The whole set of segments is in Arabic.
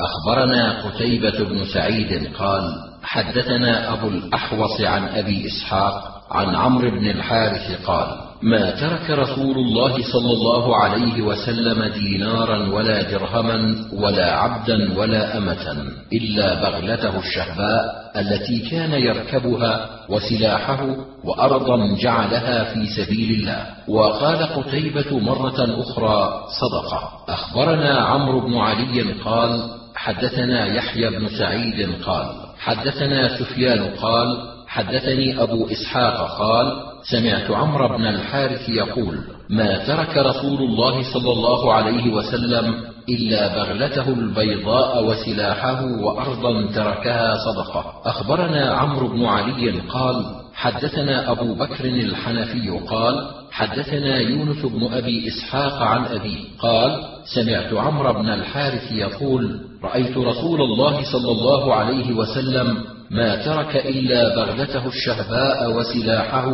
أخبرنا قتيبة بن سعيد قال حدثنا أبو الأحوص عن أبي إسحاق عن عمرو بن الحارث قال ما ترك رسول الله صلى الله عليه وسلم دينارا ولا درهما ولا عبدا ولا أمة إلا بغلته الشهباء التي كان يركبها وسلاحه وأرضا جعلها في سبيل الله. وقال قتيبة مرة أخرى صدقة. أخبرنا عمرو بن علي قال حدثنا يحيى بن سعيد قال حدثنا سفيان قال حدثني أبو إسحاق قال سمعت عمرو بن الحارث يقول ما ترك رسول الله صلى الله عليه وسلم إلا بغلته البيضاء وسلاحه وأرضا تركها صدقة. أخبرنا عمرو بن علي قال حدثنا أبو بكر الحنفي قال حدثنا يونس بن أبي إسحاق عن ابيه قال سمعت عمرو بن الحارث يقول رأيت رسول الله صلى الله عليه وسلم ما ترك إلا بغلته الشهباء وسلاحه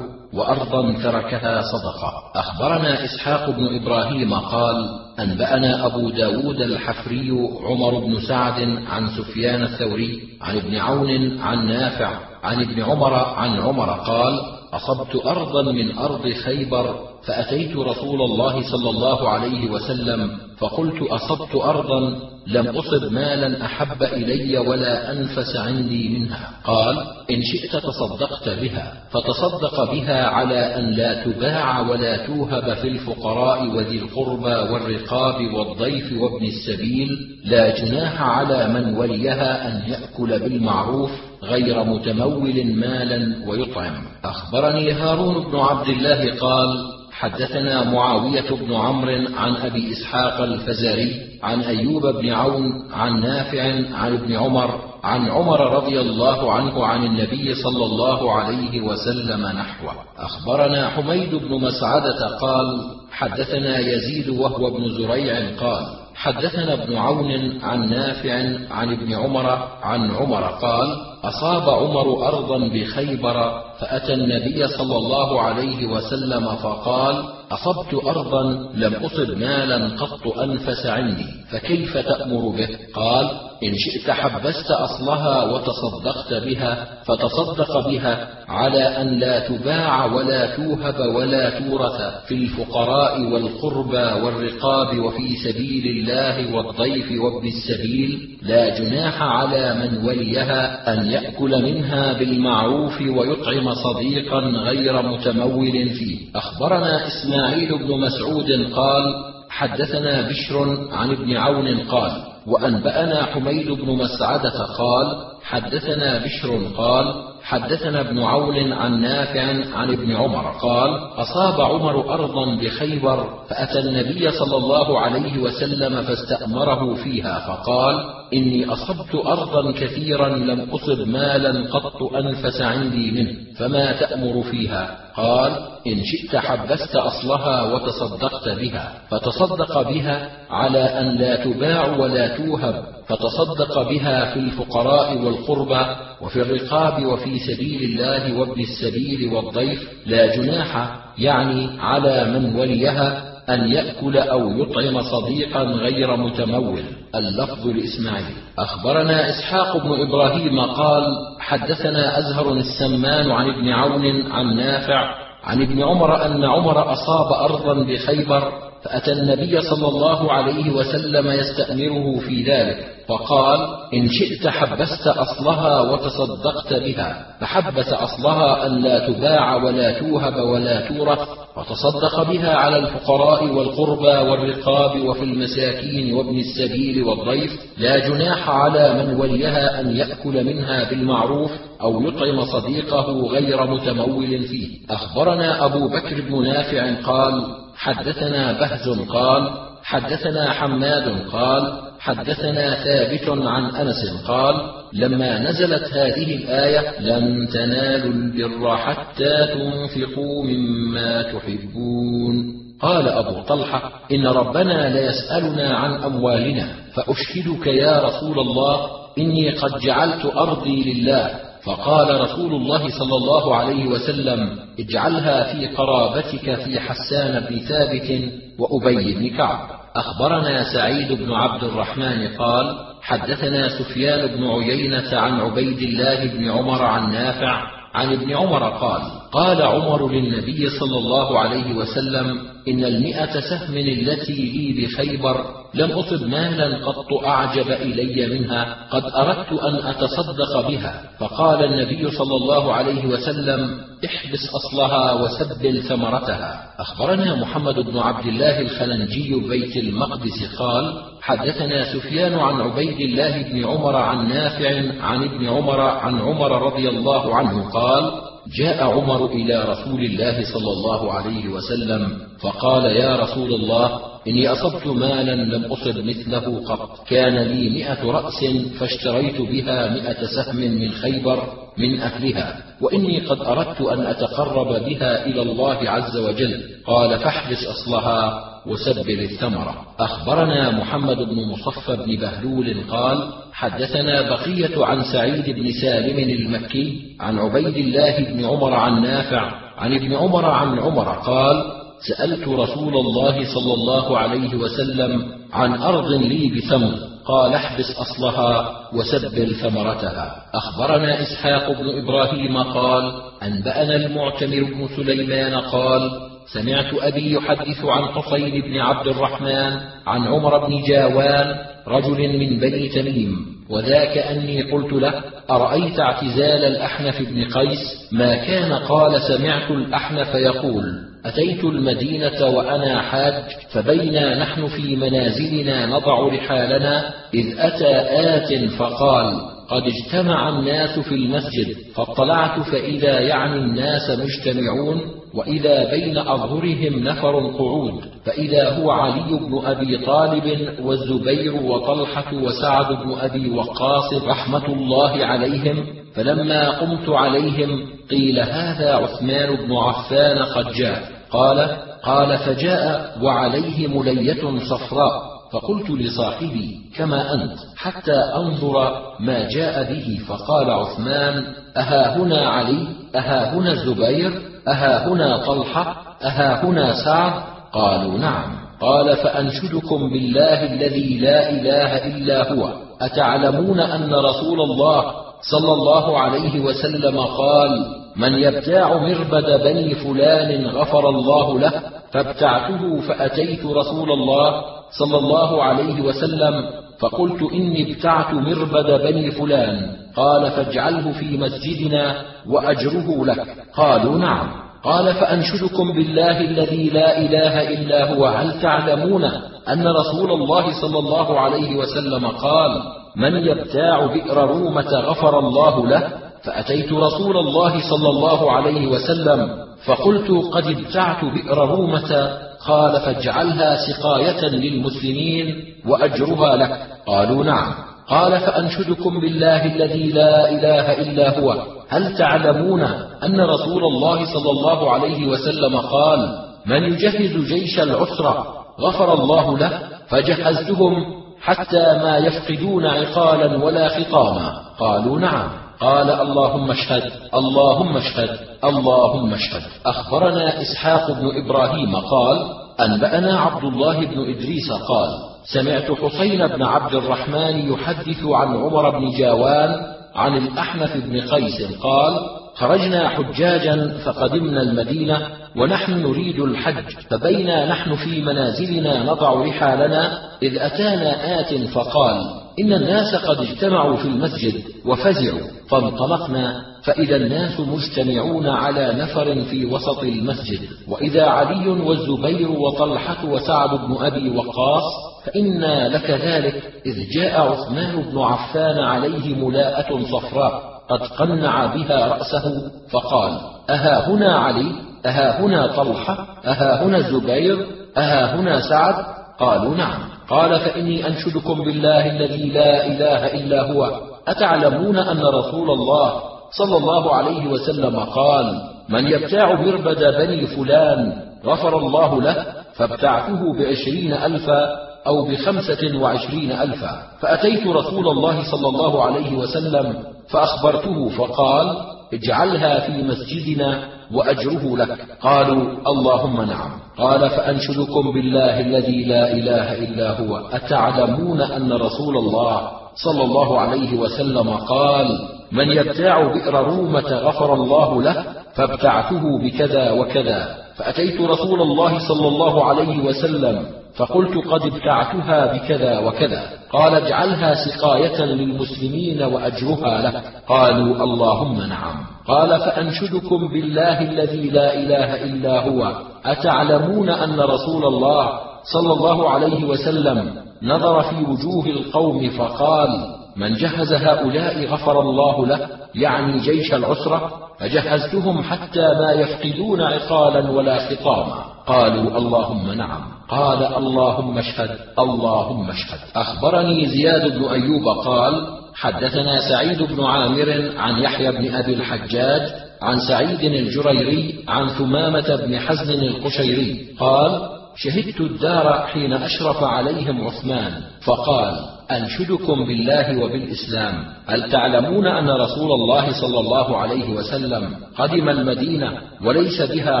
وأرضا تركها صدقة. أخبرنا إسحاق بن إبراهيم قال أنبأنا أبو داود الحفري عمر بن سعد عن سفيان الثوري عن ابن عون عن نافع عن ابن عمر عن عمر قال أصبت أرضا من أرض خيبر فأتيت رسول الله صلى الله عليه وسلم فقلت أصبت أرضا لم أصب مالا أحب إلي ولا أنفس عندي منها. قال إن شئت تصدقت بها فتصدق بها على أن لا تباع ولا توهب في الفقراء وذي القربى والرقاب والضيف وابن السبيل لا جناح على من وليها أن يأكل بالمعروف غير متمول مالا ويطعم. أخبرني هارون بن عبد الله قال حدثنا معاوية بن عمرو عن أبي إسحاق الفزاري عن أيوب بن عون عن نافع عن ابن عمر عن عمر رضي الله عنه عن النبي صلى الله عليه وسلم نحوه. أخبرنا حميد بن مسعدة قال حدثنا يزيد وهو ابن زريع قال حدثنا ابن عون عن نافع عن ابن عمر عن عمر قال أصاب عمر أرضا بخيبر فأتى النبي صلى الله عليه وسلم فقال أصبت أرضا لم أصب مالا قط انفس عندي فكيف تأمر به؟ قال إن شئت حبست أصلها وتصدقت بها فتصدق بها على أن لا تباع ولا توهب ولا تورث في الفقراء والقربى والرقاب وفي سبيل الله والضيف وابن السبيل. لا جناح على من وليها أن يأكل منها بالمعروف ويطعم صديقا غير متمول فيه. أخبرنا إسماعيل بن مسعود قال حدثنا بشر عن ابن عون قال وأنبأنا حميد بن مسعدة قال حدثنا بشر قال حدثنا ابن عون عن نافع عن ابن عمر قال أصاب عمر أرضا بخيبر فأتى النبي صلى الله عليه وسلم فاستأمره فيها فقال إني أصبت أرضا كثيرا لم أصب مالا قط أنفس عندي منه فما تأمر فيها؟ قال إن شئت حبست أصلها وتصدقت بها فتصدق بها على أن لا تباع ولا توهب. فتصدق بها في الفقراء والقربى وفي الرقاب وفي سبيل الله وابن السبيل والضيف لا جناح يعني على من وليها أن يأكل أو يطعم صديقا غير متمول. اللفظ لإسماعيل. أخبرنا إسحاق بن إبراهيم قال حدثنا أزهر السمان عن ابن عون عن نافع عن ابن عمر أن عمر أصاب أرضا بخيبر فأتى النبي صلى الله عليه وسلم يستأمره في ذلك فقال إن شئت حبست أصلها وتصدقت بها فحبس أصلها أن لا تباع ولا توهب ولا تورث وتصدق بها على الفقراء والقربى والرقاب وفي المساكين وابن السبيل والضيف لا جناح على من وليها أن يأكل منها بالمعروف أو يطعم صديقه غير متمول فيه. أخبرنا أبو بكر بن نافع قال حدثنا بهز قال حدثنا حماد قال حدثنا ثابت عن أنس قال لما نزلت هذه الآية لن تنالوا البر حتى تنفقوا مما تحبون. قال أبو طلحة إن ربنا ليسألنا عن أموالنا فأشهدك يا رسول الله إني قد جعلت أرضي لله فقال رسول الله صلى الله عليه وسلم اجعلها في قرابتك في حسان بن ثابت وأبي بن كعب. أخبرنا سعيد بن عبد الرحمن قال حدثنا سفيان بن عيينة عن عبيد الله بن عمر عن نافع عن ابن عمر قال قال عمر للنبي صلى الله عليه وسلم إن المئة سهم التي لي بخيبر لم أصب مالا قط أعجب إلي منها قد أردت أن أتصدق بها. فقال النبي صلى الله عليه وسلم احبس أصلها وسبل ثمرتها. أخبرنا محمد بن عبد الله الخلنجي بيت المقدس قال حدثنا سفيان عن عبيد الله بن عمر عن نافع عن ابن عمر عن عمر رضي الله عنه قال جاء عمر إلى رسول الله صلى الله عليه وسلم فقال يا رسول الله إني أصبت مالا لم أصب مثله قط. كان لي مئة رأس فاشتريت بها مئة سهم من خيبر من أهلها وإني قد أردت أن أتقرب بها إلى الله عز وجل. قال فاحبس أصلها وسبل الثمرة أخبرنا محمد بن مصفى بن بهلول قال حدثنا بقية عن سعيد بن سالم المكي عن عبيد الله بن عمر عن نافع عن ابن عمر عن عمر قال سألت رسول الله صلى الله عليه وسلم عن أرض لي بثمر قال احبس أصلها وسبل ثمرتها. أخبرنا إسحاق بن إبراهيم قال أنبأنا المعتمر بن سليمان قال سمعت أبي يحدث عن حصين بن عبد الرحمن عن عمر بن جاوان رجل من بني تميم وذاك أني قلت له أرأيت اعتزال الأحنف بن قيس؟ ما كان قال سمعت الأحنف يقول. أتيت المدينة وأنا حاج فبينا نحن في منازلنا نضع رحالنا إذ أتى آت فقال قد اجتمع الناس في المسجد فاطلعت فإذا يعني الناس مجتمعون وإذا بين أظهرهم نفر قعود فإذا هو علي بن أبي طالب والزبير وطلحة وسعد بن أبي وقاص رحمة الله عليهم فلما قمت عليهم قيل هذا عثمان بن عفان قد جاء قال قال فجاء وعليه ملية صفراء. فقلت لصاحبي كما أنت؟ حتى أنظر ما جاء به فقال عثمان أها هنا علي؟ أها هنا الزبير؟ أها هنا طلحة؟ أها هنا سعد؟ قالوا نعم. قال فأنشدكم بالله الذي لا إله إلا هو. أتعلمون أن رسول الله صلى الله عليه وسلم قال من يبتاع مربد بني فلان غفر الله له فابتعته فأتيت رسول الله صلى الله عليه وسلم فقلت إني ابتعت مربد بني فلان. قال فاجعله في مسجدنا وأجره لك. قالوا نعم. قال فأنشدكم بالله الذي لا إله إلا هو. هل تعلمون أن رسول الله صلى الله عليه وسلم قال من يبتاع بئر رومة غفر الله له؟ فأتيت رسول الله صلى الله عليه وسلم فقلت قد ابتعت بئر رومة قال فاجعلها سقاية للمسلمين وأجرها لك. قالوا نعم. قال فأنشدكم بالله الذي لا إله إلا هو. هل تعلمون أن رسول الله صلى الله عليه وسلم قال من يجهز جيش العسرة غفر الله له فجهزتهم حتى ما يفقدون عقالا ولا خطاما قالوا نعم. قال اللهم اشهد اللهم اشهد اللهم اشهد. أخبرنا إسحاق بن إبراهيم قال أنبأنا عبد الله بن إدريس قال سمعت حسين بن عبد الرحمن يحدث عن عمر بن جاوان عن الأحنف بن قيس قال خرجنا حجاجا فقدمنا المدينة ونحن نريد الحج فبينا نحن في منازلنا نضع رحالنا إذ أتانا آت فقال إن الناس قد اجتمعوا في المسجد وفزعوا فانطلقنا فإذا الناس مجتمعون على نفر في وسط المسجد وإذا علي والزبير وطلحة وسعد بن أبي وقاص فإنا لك ذلك إذ جاء عثمان بن عفان عليه ملاءة صفراء. قد قنع بها رأسه فقال أها هنا علي؟ أها هنا طلحة؟ أها هنا الزبير أها هنا سعد؟ قالوا نعم. قال فإني أنشدكم بالله الذي لا إله إلا هو. أتعلمون أن رسول الله صلى الله عليه وسلم قال من يبتاع مربد بني فلان غفر الله له فابتعته بعشرين ألفا أو بخمسة وعشرين ألفا. فأتيت رسول الله صلى الله عليه وسلم فأخبرته فقال اجعلها في مسجدنا وأجره لك. قالوا اللهم نعم. قال فأنشدكم بالله الذي لا إله إلا هو. أتعلمون أن رسول الله صلى الله عليه وسلم قال من يبتاع بئر رومة غفر الله له فابتعته بكذا وكذا. فأتيت رسول الله صلى الله عليه وسلم فقلت قد ابتعتها بكذا وكذا. قال اجعلها سقاية للمسلمين وأجرها لك قالوا اللهم نعم. قال فأنشدكم بالله الذي لا إله إلا هو. أتعلمون أن رسول الله صلى الله عليه وسلم نظر في وجوه القوم فقال من جهز هؤلاء غفر الله له يعني جيش العسرة فجهزتهم حتى ما يفقدون عقالا ولا خطاما. قالوا اللهم نعم. قال اللهم اشهد اللهم اشهد. أخبرني زياد بن أيوب قال حدثنا سعيد بن عامر عن يحيى بن أبي الحجاج عن سعيد الجريري عن ثمامة بن حزن القشيري قال شهدت الدار حين أشرف عليهم عثمان فقال أنشدكم بالله وبالإسلام. هل تعلمون أن رسول الله صلى الله عليه وسلم قدم المدينة وليس بها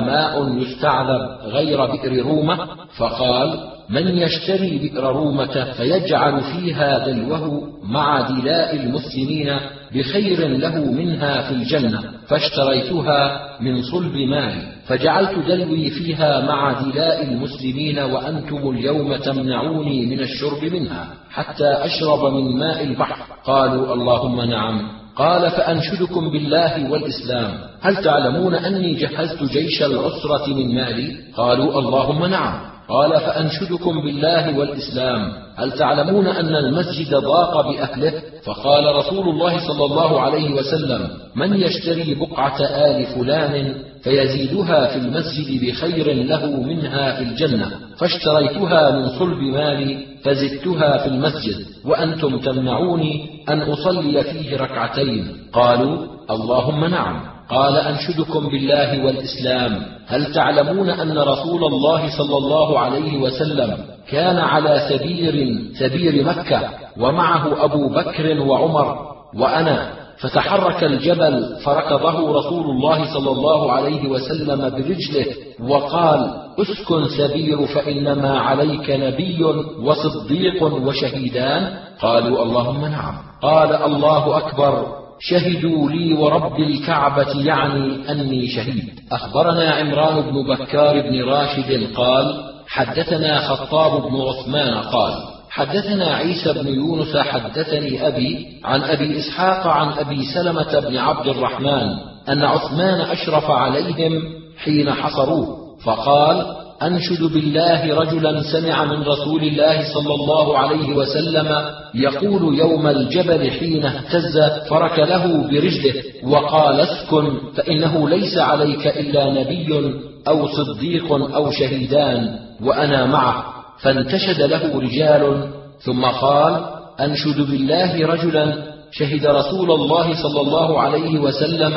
ماء يستعذب غير بئر رومة؟ فقال من يشتري بئر رومة فيجعل فيها دلوه مع دلاء المسلمين بخير له منها في الجنة فاشتريتها من صلب مالي فجعلت دلوي فيها مع دلاء المسلمين وأنتم اليوم تمنعوني من الشرب منها حتى أشرب من ماء البحر. قالوا اللهم نعم. قال فأنشدكم بالله والإسلام. هل تعلمون أني جهزت جيش العسرة من مالي؟ قالوا اللهم نعم. قال فأنشدكم بالله والإسلام. هل تعلمون أن المسجد ضاق بأهله؟ فقال رسول الله صلى الله عليه وسلم من يشتري بقعة آل فلان فيزيدها في المسجد بخير له منها في الجنة فاشتريتها من صلب مالي فزدتها في المسجد وأنتم تمنعوني أن أصلي فيه ركعتين. قالوا اللهم نعم. قال أنشدكم بالله والإسلام. هل تعلمون أن رسول الله صلى الله عليه وسلم كان على ثبير ثبير مكة ومعه أبو بكر وعمر وأنا فتحرك الجبل فركضه رسول الله صلى الله عليه وسلم برجله وقال اسكن ثبير فإنما عليك نبي وصديق وشهيدان. قالوا اللهم نعم. قال الله أكبر. شهدوا لي ورب الكعبة يعني أني شهيد. أخبرنا عمران بن بكار بن راشد قال حدثنا خطاب بن عثمان قال حدثنا عيسى بن يونس حدثني أبي عن أبي إسحاق عن أبي سلمة بن عبد الرحمن أن عثمان أشرف عليهم حين حصروه فقال أنشد بالله رجلا سمع من رسول الله صلى الله عليه وسلم يقول يوم الجبل حين اهتز فركله برجله وقال اسكن فإنه ليس عليك إلا نبي أو صديق أو شهيدان وأنا معه. فانتشد له رجال ثم قال أنشد بالله رجلا شهد رسول الله صلى الله عليه وسلم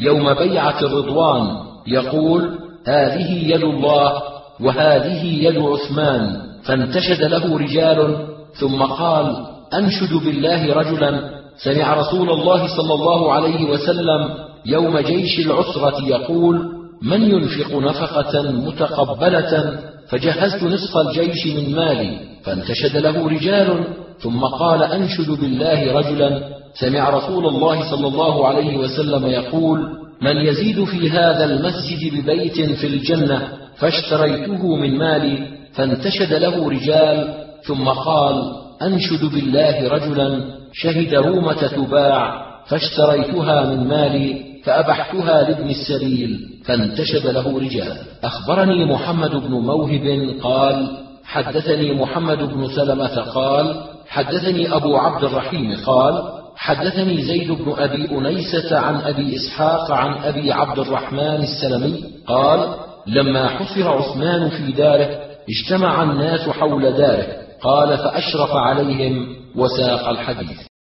يوم بيعة الرضوان. يقول هذه يد الله وهذه يد عثمان فانتشد له رجال ثم قال أنشد بالله رجلا. سمع رسول الله صلى الله عليه وسلم يوم جيش العسرة يقول من ينفق نفقة متقبلة؟ فجهزت نصف الجيش من مالي. فانتشد له رجال ثم قال أنشد بالله رجلا. سمع رسول الله صلى الله عليه وسلم يقول من يزيد في هذا المسجد ببيت في الجنة فاشتريته من مالي فانتشد له رجال ثم قال أنشد بالله رجلا شهد رومة تباع فاشتريتها من مالي فأبحتها لابن السبيل فانتشد له رجال. أخبرني محمد بن موهب قال حدثني محمد بن سلمة قال حدثني أبو عبد الرحيم قال حدثني زيد بن أبي أنيسة عن أبي إسحاق عن أبي عبد الرحمن السلمي قال لما حصر عثمان في داره اجتمع الناس حول داره قال فأشرف عليهم وساق الحديث.